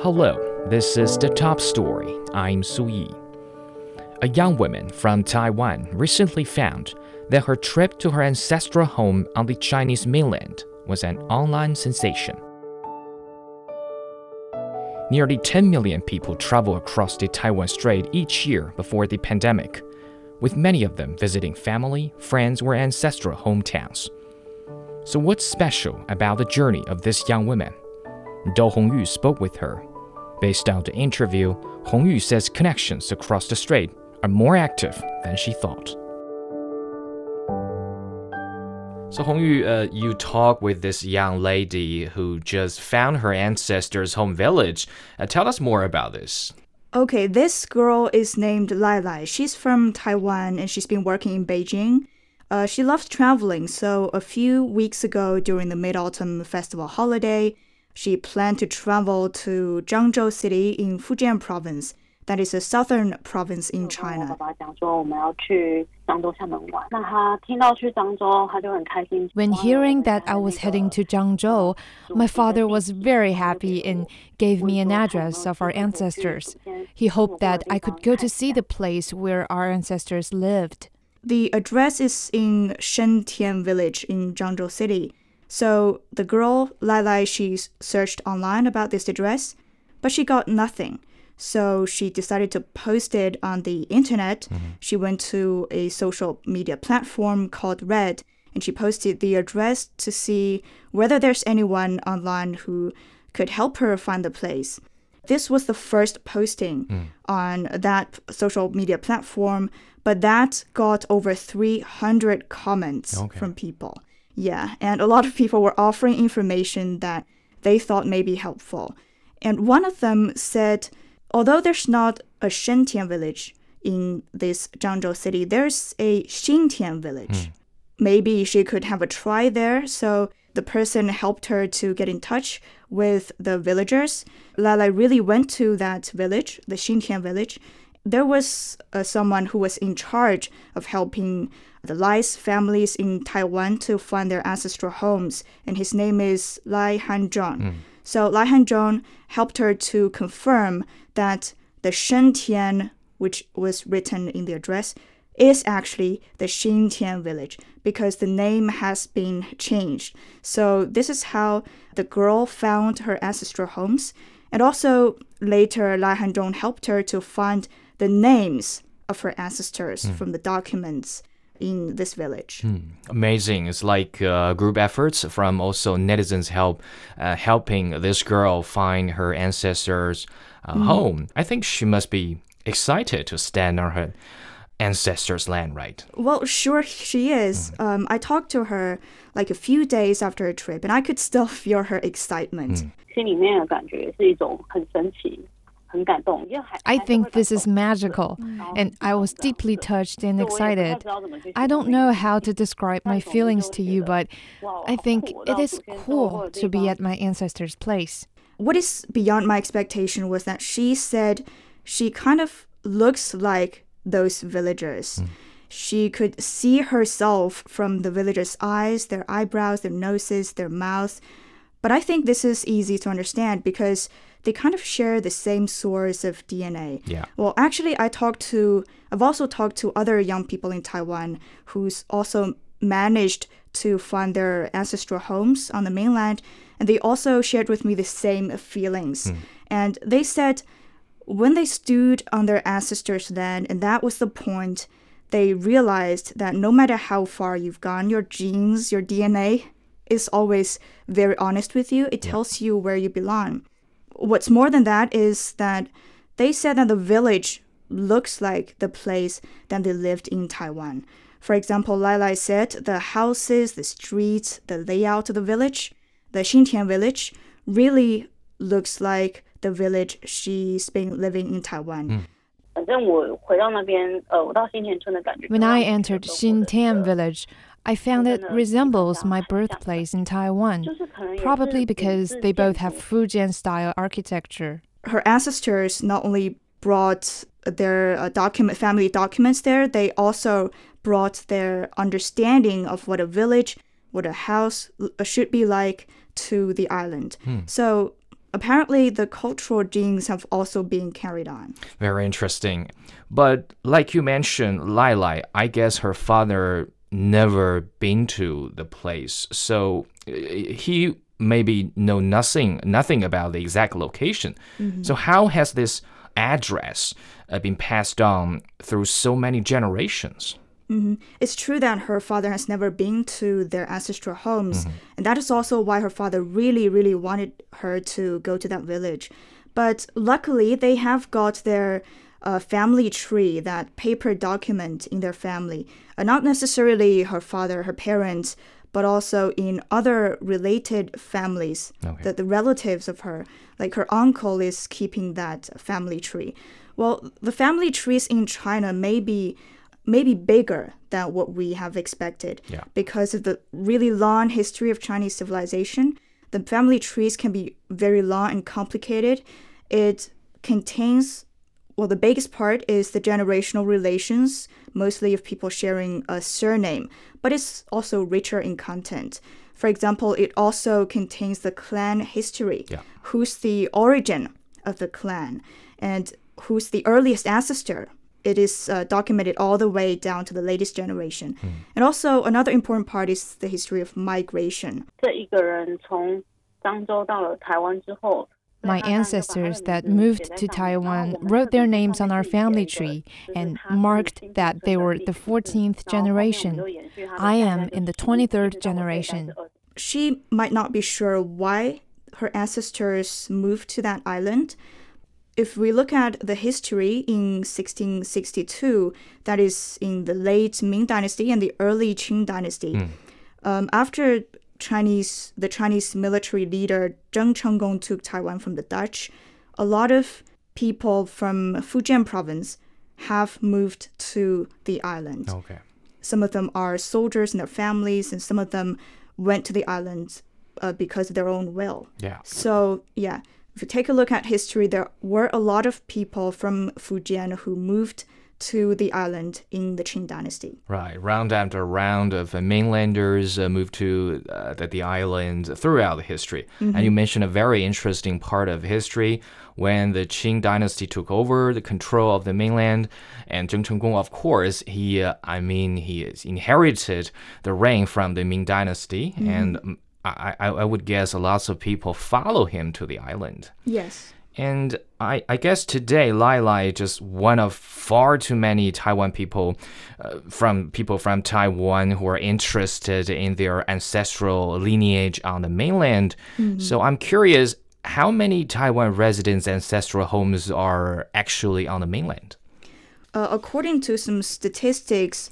Hello, this is the top story. I'm Su Yi. A young woman from Taiwan recently found that her trip to her ancestral home on the Chinese mainland was an online sensation. Nearly 10 million people travel across the Taiwan Strait each year before the pandemic, with many of them visiting family, friends, or ancestral hometowns. So, what's special about the journey of this young woman? Dou Hongyu spoke with her. Based on the interview, Hongyu says connections across the strait are more active than she thought. So Hongyu, uh, you talk with this young lady who just found her ancestors' home village. Uh, tell us more about this. Okay, this girl is named Lai Lai. She's from Taiwan and she's been working in Beijing. Uh, she loves traveling, so a few weeks ago during the Mid Autumn Festival holiday, she planned to travel to Zhangzhou City in Fujian Province. That is a southern province in China. When hearing that I was heading to Zhangzhou, my father was very happy and gave me an address of our ancestors. He hoped that I could go to see the place where our ancestors lived. The address is in Shentian village in Zhangzhou City. So the girl, Lai Lai, she searched online about this address, but she got nothing. So she decided to post it on the internet. Mm-hmm. She went to a social media platform called Red and she posted the address to see whether there's anyone online who could help her find the place. This was the first posting mm. on that social media platform, but that got over 300 comments okay. from people. Yeah, and a lot of people were offering information that they thought may be helpful. And one of them said, although there's not a Shentian village in this Zhangzhou city, there's a Xintian village. Mm. Maybe she could have a try there. So the person helped her to get in touch with the villagers. Lai really went to that village, the Xintian village. There was uh, someone who was in charge of helping the Lai's families in Taiwan to find their ancestral homes, and his name is Lai Hanzhong. Mm. So Lai Hanzhong helped her to confirm that the Shentian, which was written in the address, is actually the Xintian village because the name has been changed. So this is how the girl found her ancestral homes. And also later, Lai Hanzhong helped her to find the names of her ancestors mm. from the documents in this village. Mm. Amazing. It's like uh, group efforts from also netizens help uh, helping this girl find her ancestors' uh, mm. home. I think she must be excited to stand on her ancestors' land, right? Well, sure she is. Mm. Um, I talked to her like a few days after her trip, and I could still feel her excitement. I think this is magical, and I was deeply touched and excited. I don't know how to describe my feelings to you, but I think it is cool to be at my ancestors' place. What is beyond my expectation was that she said she kind of looks like those villagers. Mm. She could see herself from the villagers' eyes, their eyebrows, their noses, their mouths. But I think this is easy to understand because they kind of share the same source of DNA. Yeah. Well, actually, I talked to, I've also talked to other young people in Taiwan who's also managed to find their ancestral homes on the mainland. And they also shared with me the same feelings. Mm. And they said when they stood on their ancestors' land, and that was the point, they realized that no matter how far you've gone, your genes, your DNA is always very honest with you. It tells you where you belong what's more than that is that they said that the village looks like the place that they lived in Taiwan. For example, Lai Lai said the houses, the streets, the layout of the village, the Xintian village, really looks like the village she's been living in Taiwan. Mm. When I entered Xintian village, I found it resembles my birthplace in Taiwan, probably because they both have Fujian style architecture. Her ancestors not only brought their uh, document family documents there, they also brought their understanding of what a village, what a house uh, should be like to the island. Hmm. So apparently the cultural genes have also been carried on. Very interesting. But like you mentioned, Lai Lai, I guess her father never been to the place. So uh, he maybe know nothing nothing about the exact location. So how has this address uh, been passed on through so many generations? It's true that her father has never been to their ancestral homes, and that is also why her father really, really wanted her to go to that village. But luckily, they have got their uh, family tree, that paper document in their family. Uh, not necessarily her father, her parents, but also in other related families, Okay. the, the relatives of her. Like her uncle is keeping that family tree. Well, the family trees in China may be maybe bigger than what we have expected Yeah. because of the really long history of Chinese civilization. The family trees can be very long and complicated. It contains, well, the biggest part is the generational relations, mostly of people sharing a surname, but it's also richer in content. For example, it also contains the clan history. Yeah. Who's the origin of the clan and who's the earliest ancestor it is uh, documented all the way down to the latest generation. And also, another important part is the history of migration. 这一个人从漳州到了台湾之后， my ancestors that moved to Taiwan wrote their names on our family tree and marked that they were the 14th generation. I am in the 23rd generation. She might not be sure why her ancestors moved to that island. If we look at the history in 1662, that is in the late Ming Dynasty and the early Qing Dynasty, um, after Chinese the Chinese military leader Zheng Chenggong took Taiwan from the Dutch, a lot of people from Fujian province have moved to the island. Okay. Some of them are soldiers and their families, and some of them went to the island uh, because of their own will. Yeah. So, yeah, if you take a look at history, there were a lot of people from Fujian who moved to the island in the Qing dynasty. Right, round after round of mainlanders uh, moved to uh, the, the island throughout the history. And you mentioned a very interesting part of history when the Qing dynasty took over the control of the mainland. And Zheng Chenggong, of course, he, uh, I mean, he is inherited the reign from the Ming dynasty. And um, I, I, I would guess lots of people follow him to the island. Yes. And I, I guess today, Lai Lai is just one of far too many Taiwan people, uh, from people from Taiwan who are interested in their ancestral lineage on the mainland. So I'm curious, how many Taiwan residents' ancestral homes are actually on the mainland? Uh, according to some statistics,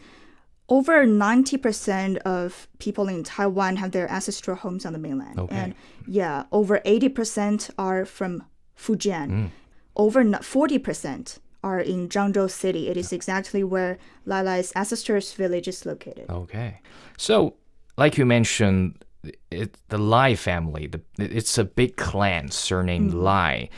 over 90% of people in Taiwan have their ancestral homes on the mainland. Okay. And yeah, over 80% are from Fujian. Mm. Over 40% are in Zhangzhou City. It is exactly where Lai Lai's ancestors' village is located. Okay. So, like you mentioned, it, the Lai family, the, it's a big clan surnamed mm. Lai.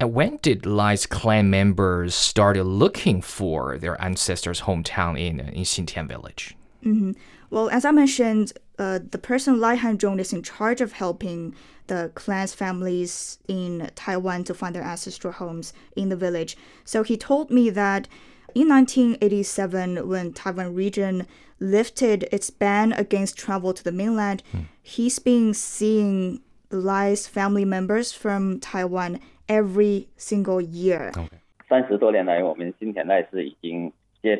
And when did Lai's clan members started looking for their ancestors' hometown in, in Xintian village? Mm-hmm. Well, as I mentioned, uh, the person Lai Hanzhong is in charge of helping the clans families in Taiwan to find their ancestral homes in the village. So he told me that in 1987, when Taiwan region lifted its ban against travel to the mainland, he's been seeing Lai's family members from Taiwan every single year. 三十多年来，我们新田代是已经 Over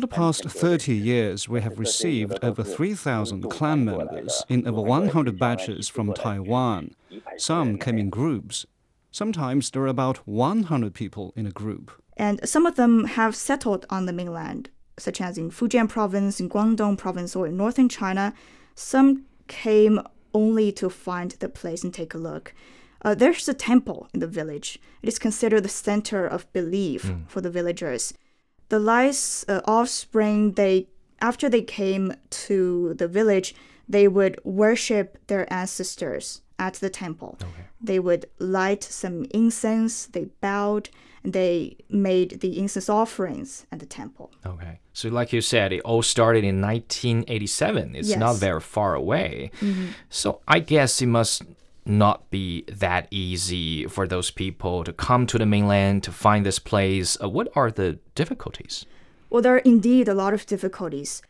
the past 30 years, we have received over 3,000 clan members in over 100 batches from Taiwan. Some came in groups. Sometimes there are about 100 people in a group. And some of them have settled on the mainland, such as in Fujian province, in Guangdong province, or in northern China. Some came only to find the place and take a look. Uh, there's a temple in the village. It is considered the center of belief for the villagers. The Lai's uh, offspring, they after they came to the village, they would worship their ancestors at the temple. They would light some incense, they bowed, and they made the incense offerings at the temple. Okay. So, like you said, it all started in 1987. It's not very far away. So, I guess it must not be that easy for those people to come to the mainland to find this place. Uh, what are the difficulties? Well, there are indeed a lot of difficulties.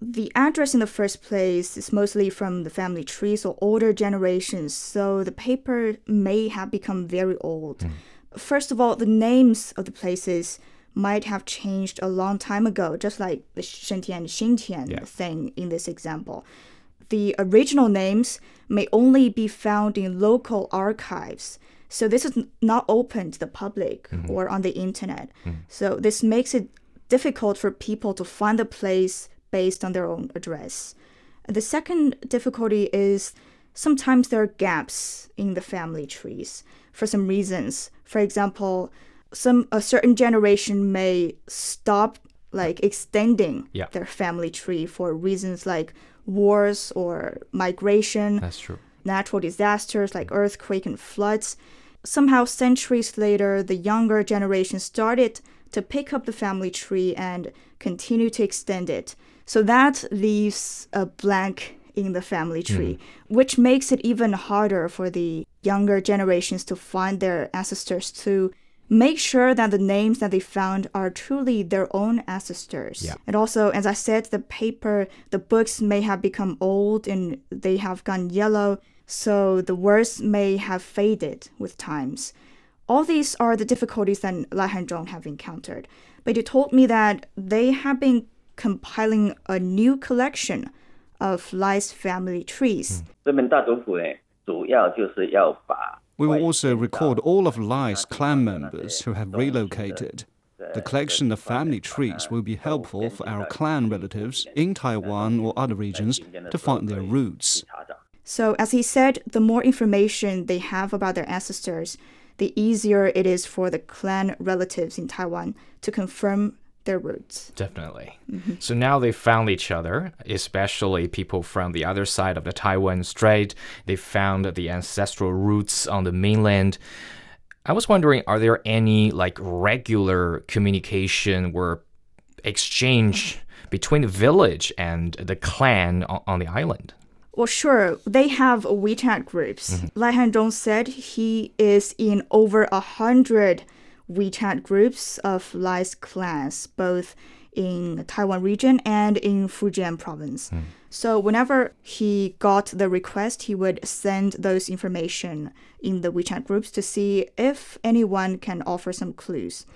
The address in the first place is mostly from the family trees or older generations, so the paper may have become very old. Mm. First of all, the names of the places might have changed a long time ago, just like the Shentian Xintian yeah. thing in this example. The original names may only be found in local archives. So this is not open to the public mm-hmm. or on the internet. Mm-hmm. So this makes it difficult for people to find a place based on their own address. The second difficulty is sometimes there are gaps in the family trees for some reasons. For example, some a certain generation may stop like extending yeah. their family tree for reasons like wars or migration. That's true. Natural disasters like earthquake and floods. Somehow, centuries later, the younger generation started to pick up the family tree and continue to extend it. So that leaves a blank in the family tree, mm. which makes it even harder for the younger generations to find their ancestors to make sure that the names that they found are truly their own ancestors. Yeah. And also, as I said, the paper, the books may have become old and they have gone yellow, so the words may have faded with times. All these are the difficulties that Lai Hanzhong have encountered. But he told me that they have been compiling a new collection of Lai's family trees. Mm. We will also record all of Lai's clan members who have relocated. The collection of family trees will be helpful for our clan relatives in Taiwan or other regions to find their roots. So, as he said, the more information they have about their ancestors, the easier it is for the clan relatives in Taiwan to confirm their roots. Definitely. Mm-hmm. So now they found each other, especially people from the other side of the Taiwan Strait. They found the ancestral roots on the mainland. I was wondering, are there any like regular communication or exchange between the village and the clan on the island? Well, sure. They have WeChat groups. Mm-hmm. Lai Hanzhong said he is in over a hundred WeChat groups of Lai's clans, both in Taiwan region and in Fujian province. Mm. So whenever he got the request, he would send those information in the WeChat groups to see if anyone can offer some clues.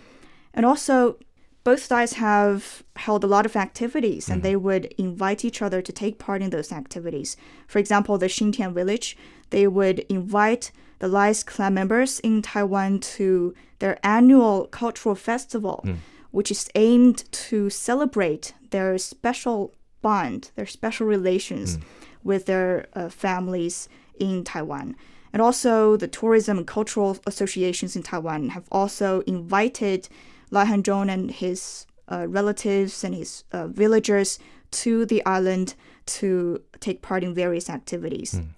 And also, both sides have held a lot of activities and mm. they would invite each other to take part in those activities. For example, the Xintian village, they would invite the Lai's clan members in Taiwan to their annual cultural festival, mm. which is aimed to celebrate their special bond, their special relations mm. with their uh, families in Taiwan. And also, the tourism and cultural associations in Taiwan have also invited Lai Hanzhong and his uh, relatives and his uh, villagers to the island to take part in various activities. Mm.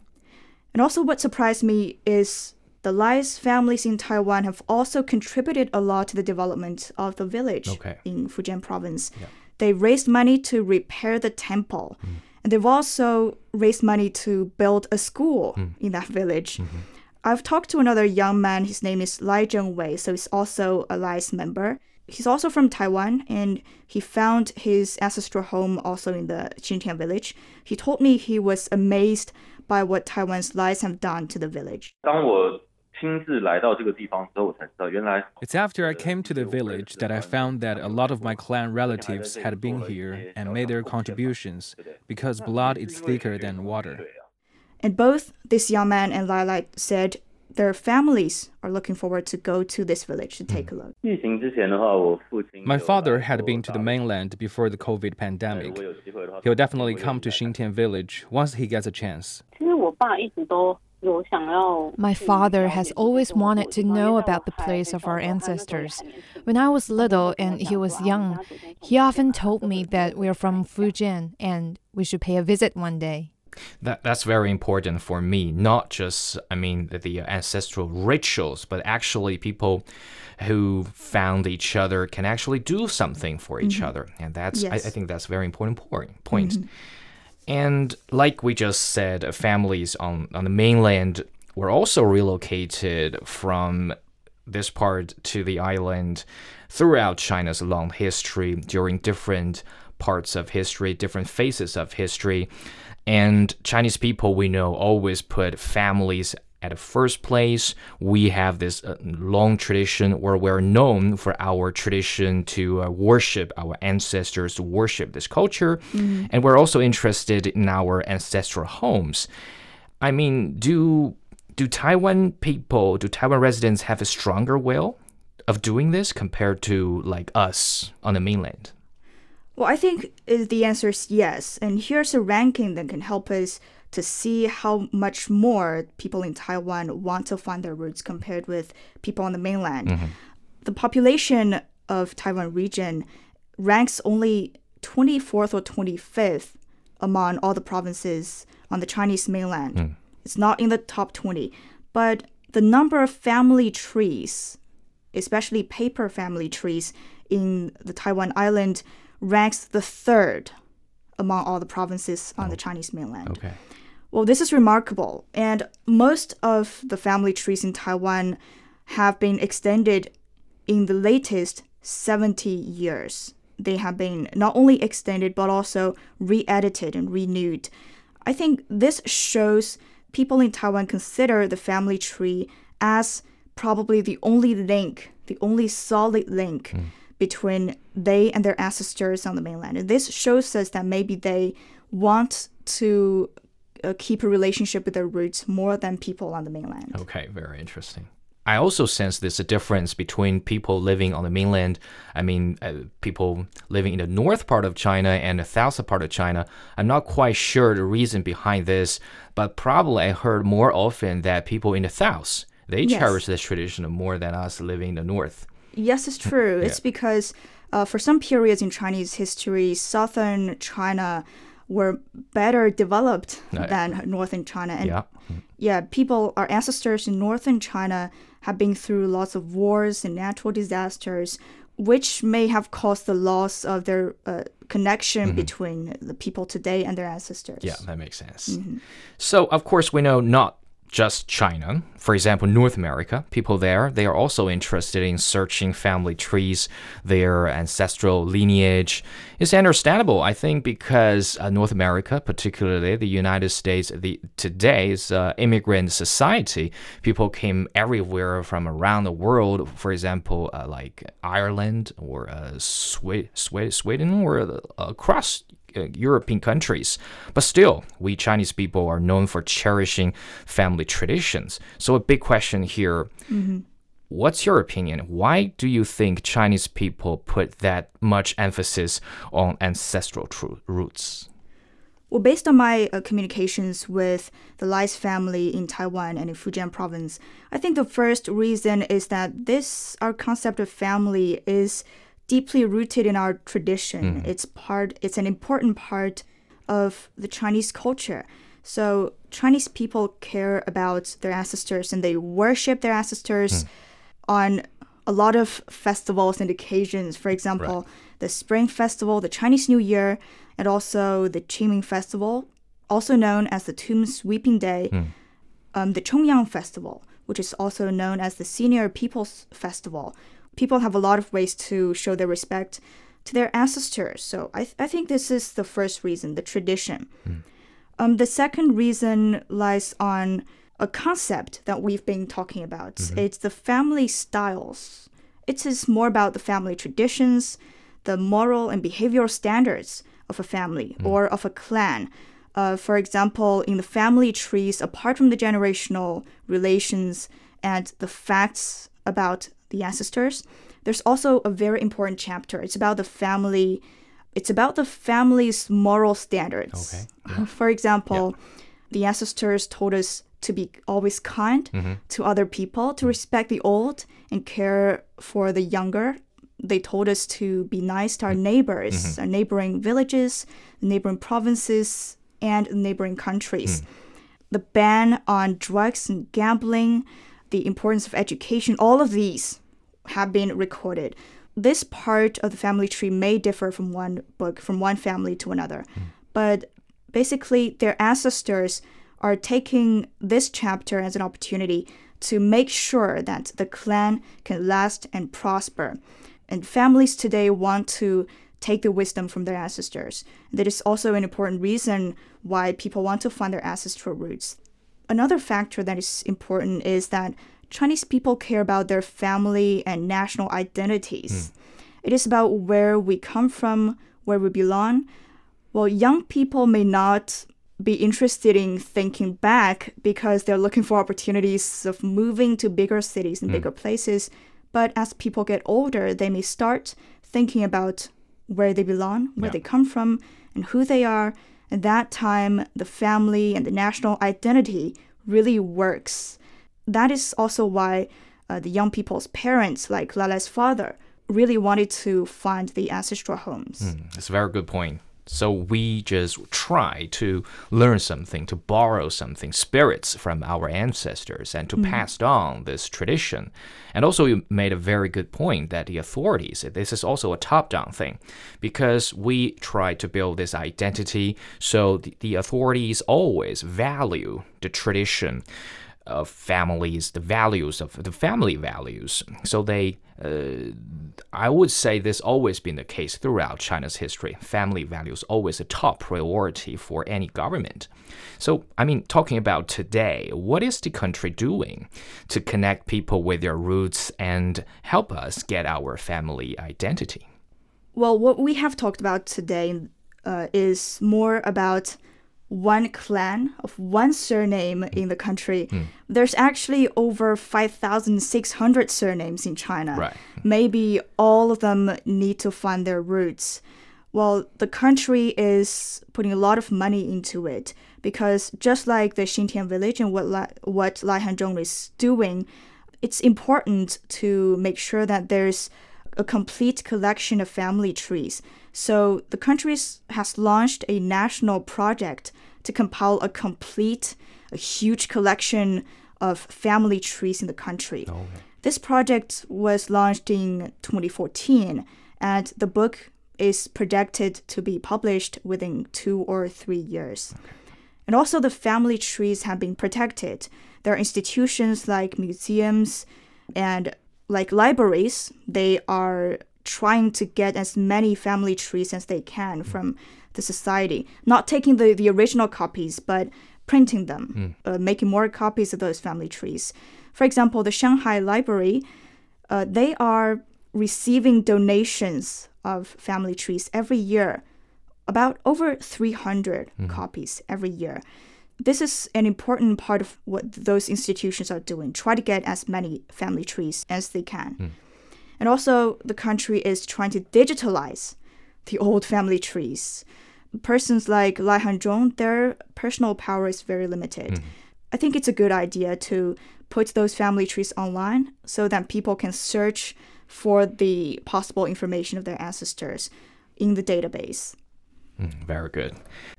And also, what surprised me is the Lai's families in Taiwan have also contributed a lot to the development of the village okay. in Fujian province. Yeah. They raised money to repair the temple. Mm. And they've also raised money to build a school mm. in that village. Mm-hmm. I've talked to another young man. His name is Lai Zhengwei, so he's also a Lai's member. He's also from Taiwan, and he found his ancestral home also in the Xintian village. He told me he was amazed by what Taiwan's Lais have done to the village. It's after I came to the village that I found that a lot of my clan relatives had been here and made their contributions because blood is thicker than water. And both this young man and Lai said their families are looking forward to go to this village to hmm. take a look. Hmm. My father had been to the mainland before the COVID pandemic. He'll definitely come to Xintian village once he gets a chance. My father has always wanted to know about the place of our ancestors. When I was little and he was young, he often told me that we're from Fujian and we should pay a visit one day. That that's very important for me. Not just I mean the, the ancestral rituals, but actually people who found each other can actually do something for each mm -hmm. other, and that's yes. I, I, think that's very important point. Mm -hmm. And like we just said, families on on the mainland were also relocated from this part to the island throughout China's long history during different parts of history, different phases of history. And Chinese people, we know, always put families at the first place. We have this uh, long tradition where we're known for our tradition to uh, worship our ancestors, to worship this culture. Mm-hmm. And we're also interested in our ancestral homes. I mean, do do Taiwan people, do Taiwan residents have a stronger will of doing this compared to like us on the mainland? Well, I think the answer is yes. And here's a ranking that can help us to see how much more people in Taiwan want to find their roots compared with people on the mainland. Mm-hmm. The population of Taiwan region ranks only 24th or 25th among all the provinces on the Chinese mainland. Mm. It's not in the top 20, but the number of family trees, especially paper family trees in the Taiwan island ranks the third among all the provinces on oh. the Chinese mainland. Okay. Well, this is remarkable, and most of the family trees in Taiwan have been extended in the latest 70 years. They have been not only extended but also re edited and renewed. I think this shows people in Taiwan consider the family tree as probably the only link, the only solid link mm. Between they and their ancestors on the mainland. And this shows us that maybe they want to uh, keep a relationship with their roots more than people on the mainland. Okay, very interesting. I also sense there's a difference between people living on the mainland. I mean, uh, people living in the north part of China and the south part of China. I'm not quite sure the reason behind this, but probably I heard more often that people in the south they yes. cherish this tradition more than us living in the north. Yes, it's true. yeah. It's because uh, for some periods in Chinese history, southern China were better developed than northern China. And yeah. yeah, people, our ancestors in northern China have been through lots of wars and natural disasters, which may have caused the loss of their uh, connection mm-hmm. between the people today and their ancestors. Yeah, that makes sense. Mm-hmm. So, of course, we know not just China. For example, North America, people there, they are also interested in searching family trees, their ancestral lineage. It's understandable, I think, because uh, North America, particularly the United States, the today's uh, immigrant society, people came everywhere from around the world. For example, uh, like Ireland or uh, Sweden or uh, across European countries. But still, we Chinese people are known for cherishing family traditions. So, a big question here mm-hmm. what's your opinion? Why do you think Chinese people put that much emphasis on ancestral tr- roots? Well, based on my uh, communications with the Lai's family in Taiwan and in Fujian province, I think the first reason is that this, our concept of family, is deeply rooted in our tradition. Mm. It's part it's an important part of the Chinese culture. So Chinese people care about their ancestors and they worship their ancestors mm. on a lot of festivals and occasions. For example, right. the Spring Festival, the Chinese New Year, and also the Qingming Festival, also known as the Tomb Sweeping Day, mm. um, the Chongyang Festival, which is also known as the Senior People's Festival, people have a lot of ways to show their respect to their ancestors. So I, th- I think this is the first reason, the tradition. Mm. Um, the second reason lies on a concept that we've been talking about. Mm-hmm. It's the family styles. It is more about the family traditions, the moral and behavioral standards of a family mm. or of a clan. Uh, for example, in the family trees, apart from the generational relations and the facts about the ancestors, there's also a very important chapter. It's about the family. It's about the family's moral standards. Okay. Yeah. For example, yeah. the ancestors told us to be always kind mm-hmm. to other people, to respect the old and care for the younger. They told us to be nice to our mm-hmm. neighbors, mm-hmm. our neighboring villages, neighboring provinces, and neighboring countries. Mm. The ban on drugs and gambling, the importance of education, all of these have been recorded. This part of the family tree may differ from one book, from one family to another, mm. but basically, their ancestors are taking this chapter as an opportunity to make sure that the clan can last and prosper. And families today want to take the wisdom from their ancestors. That is also an important reason why people want to find their ancestral roots. Another factor that is important is that Chinese people care about their family and national identities. Mm. It is about where we come from, where we belong. Well, young people may not be interested in thinking back because they're looking for opportunities of moving to bigger cities and mm. bigger places. But as people get older, they may start thinking about where they belong, where yeah. they come from, and who they are. At that time, the family and the national identity really works that is also why uh, the young people's parents, like Lala's father, really wanted to find the ancestral homes. Mm, that's a very good point. So we just try to learn something, to borrow something, spirits from our ancestors, and to mm. pass on this tradition. And also, you made a very good point that the authorities, this is also a top down thing, because we try to build this identity. So the, the authorities always value the tradition of families, the values of the family values. So they, uh, I would say this always been the case throughout China's history. Family values always a top priority for any government. So I mean, talking about today, what is the country doing to connect people with their roots and help us get our family identity? Well, what we have talked about today uh, is more about one clan of one surname in the country. Mm. There's actually over 5,600 surnames in China. Right. Maybe all of them need to find their roots. Well, the country is putting a lot of money into it because just like the Xintian village and what Lai, what Lai Hanzhong is doing, it's important to make sure that there's a complete collection of family trees so the country has launched a national project to compile a complete, a huge collection of family trees in the country. Okay. This project was launched in 2014, and the book is projected to be published within two or three years. Okay. And also, the family trees have been protected. There are institutions like museums and like libraries. They are trying to get as many family trees as they can mm. from the society, not taking the, the original copies, but printing them, mm. uh, making more copies of those family trees. For example, the Shanghai Library, uh, they are receiving donations of family trees every year, about over 300 mm. copies every year. This is an important part of what those institutions are doing. Try to get as many family trees as they can. Mm. And also, the country is trying to digitalize the old family trees. Persons like Lai Hanzhong, their personal power is very limited. Mm. I think it's a good idea to put those family trees online so that people can search for the possible information of their ancestors in the database. Mm, very good.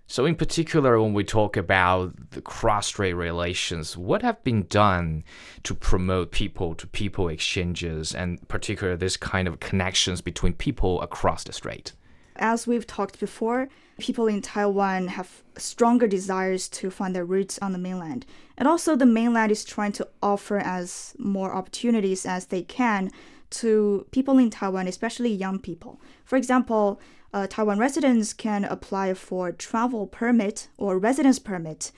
So, in particular, when we talk about the cross-strait relations, what have been done to promote people-to-people exchanges, and particularly this kind of connections between people across the strait? As we've talked before, people in Taiwan have stronger desires to find their roots on the mainland, and also the mainland is trying to offer as more opportunities as they can to people in Taiwan, especially young people. For example, uh, Taiwan residents can apply for travel permit or residence permit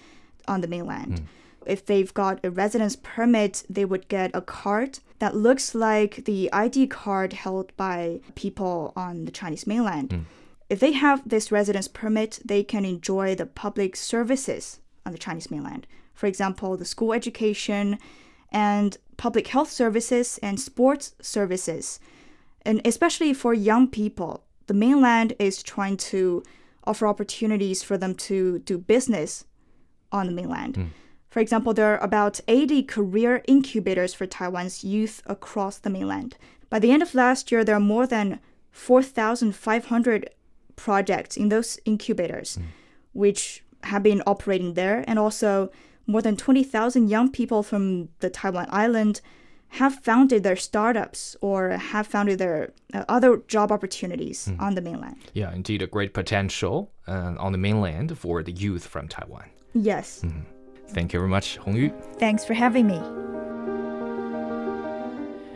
on the mainland. Mm. If they've got a residence permit, they would get a card that looks like the ID card held by people on the Chinese mainland. Mm. If they have this residence permit, they can enjoy the public services on the Chinese mainland. For example, the school education and public health services and sports services. And especially for young people, the mainland is trying to offer opportunities for them to do business on the mainland. Mm. For example, there are about 80 career incubators for Taiwan's youth across the mainland. By the end of last year, there are more than 4,500 projects in those incubators, mm. which have been operating there, and also more than 20,000 young people from the Taiwan island have founded their startups or have founded their uh, other job opportunities mm. on the mainland. Yeah, indeed, a great potential uh, on the mainland for the youth from Taiwan. Yes. Mm. Thank you very much, Hongyu. Thanks for having me.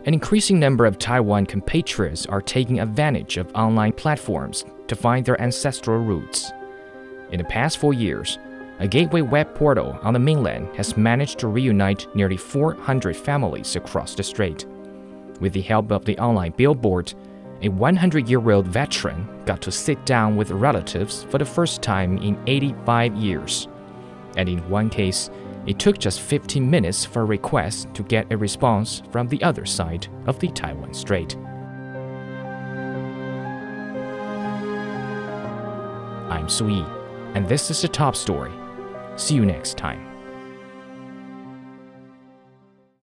An increasing number of Taiwan compatriots are taking advantage of online platforms to find their ancestral roots. In the past four years, a gateway web portal on the mainland has managed to reunite nearly 400 families across the strait. With the help of the online billboard, a 100 year old veteran got to sit down with relatives for the first time in 85 years. And in one case, it took just 15 minutes for a request to get a response from the other side of the Taiwan Strait. I'm Su Yi, and this is the top story. See you next time.